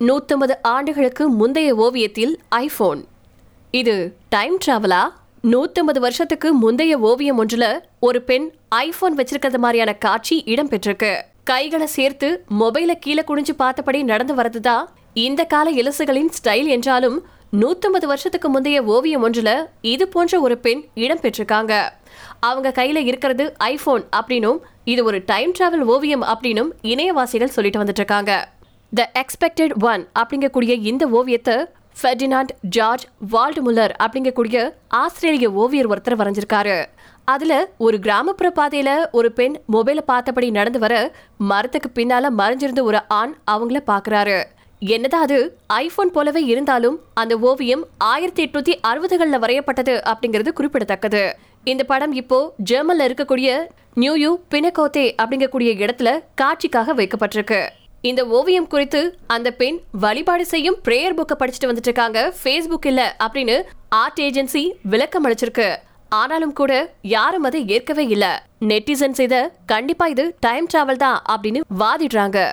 நூற்றம்பது ஆண்டுகளுக்கு முந்தைய ஓவியத்தில் ஐஃபோன் இது டைம் டிராவலா? நூற்றம்பது வருஷத்துக்கு முந்தைய ஓவியம் ஒன்றுல ஒரு பெண் ஐஃபோன் வச்சிருக்கிறது மாதிரியான காட்சி இடம்பெற்றிருக்கு. கைகளை சேர்த்து மொபைல கீழே குனிஞ்சு பார்த்தபடி நடந்து வர்றதுதான் இந்த கால இலசுகளின் ஸ்டைல் என்றாலும் நூத்தம்பது வருஷத்துக்கு முந்தைய ஓவியம் ஒன்றுல இது போன்ற ஒரு பெண் இடம்பெற்றிருக்காங்க. அவங்க கையில இருக்கிறது ஐபோன் அப்படின்னும் இது ஒரு டைம் டிராவல் ஓவியம் அப்படின்னும் இணையவாசிகள் சொல்லிட்டு வந்துட்டு இருக்காங்க. த எக்ஸ்பெக்டட் ஒன் அப்படிங்கக்கூடிய இந்த ஓவியத்தை ஃபெர்டினாண்ட் ஜார்ஜ் வால்டுமுல்லர் அப்படிங்கக்கூடிய ஆஸ்திரேலிய ஓவியர் ஒருத்தர் வரைஞ்சிருக்காரு. அதுல ஒரு கிராமப்புற பாதையில ஒரு பெண் மொபைலை பார்த்தபடி நடந்து வர மரத்துக்கு பின்னால மறைஞ்சிருந்த ஒரு ஆண் அவங்கள பாக்குறாரு என்னதான் அது ஐபோன் போலவே இருந்தாலும் அந்த ஓவியம் ஆயிரத்தி எட்நூத்தி அறுபதுகள்ல வரையப்பட்டது அப்படிங்கிறது குறிப்பிடத்தக்கது. இந்த படம் இப்போ ஜெர்மன்ல இருக்கக்கூடிய நியூயூ பினகோத்தே அப்படிங்கக்கூடிய இடத்துல காட்சிக்காக வைக்கப்பட்டிருக்கு. இந்த ஓவியம் குறித்து அந்த பெண் வழிபாடு செய்யும் பிரேயர் புக்கை படிச்சுட்டு வந்துட்டு இருக்காங்க ஃபேஸ்புக் இல்ல அப்படின்னு ஆர்ட் ஏஜென்சி விளக்கம் அளிச்சிருக்கு. ஆனாலும் கூட யாரும் அதை ஏற்கவே இல்ல. நெட்டிசன்ஸ் இத கண்டிப்பா இது டைம் டிராவல் தான் அப்படின்னு வாதிடுறாங்க.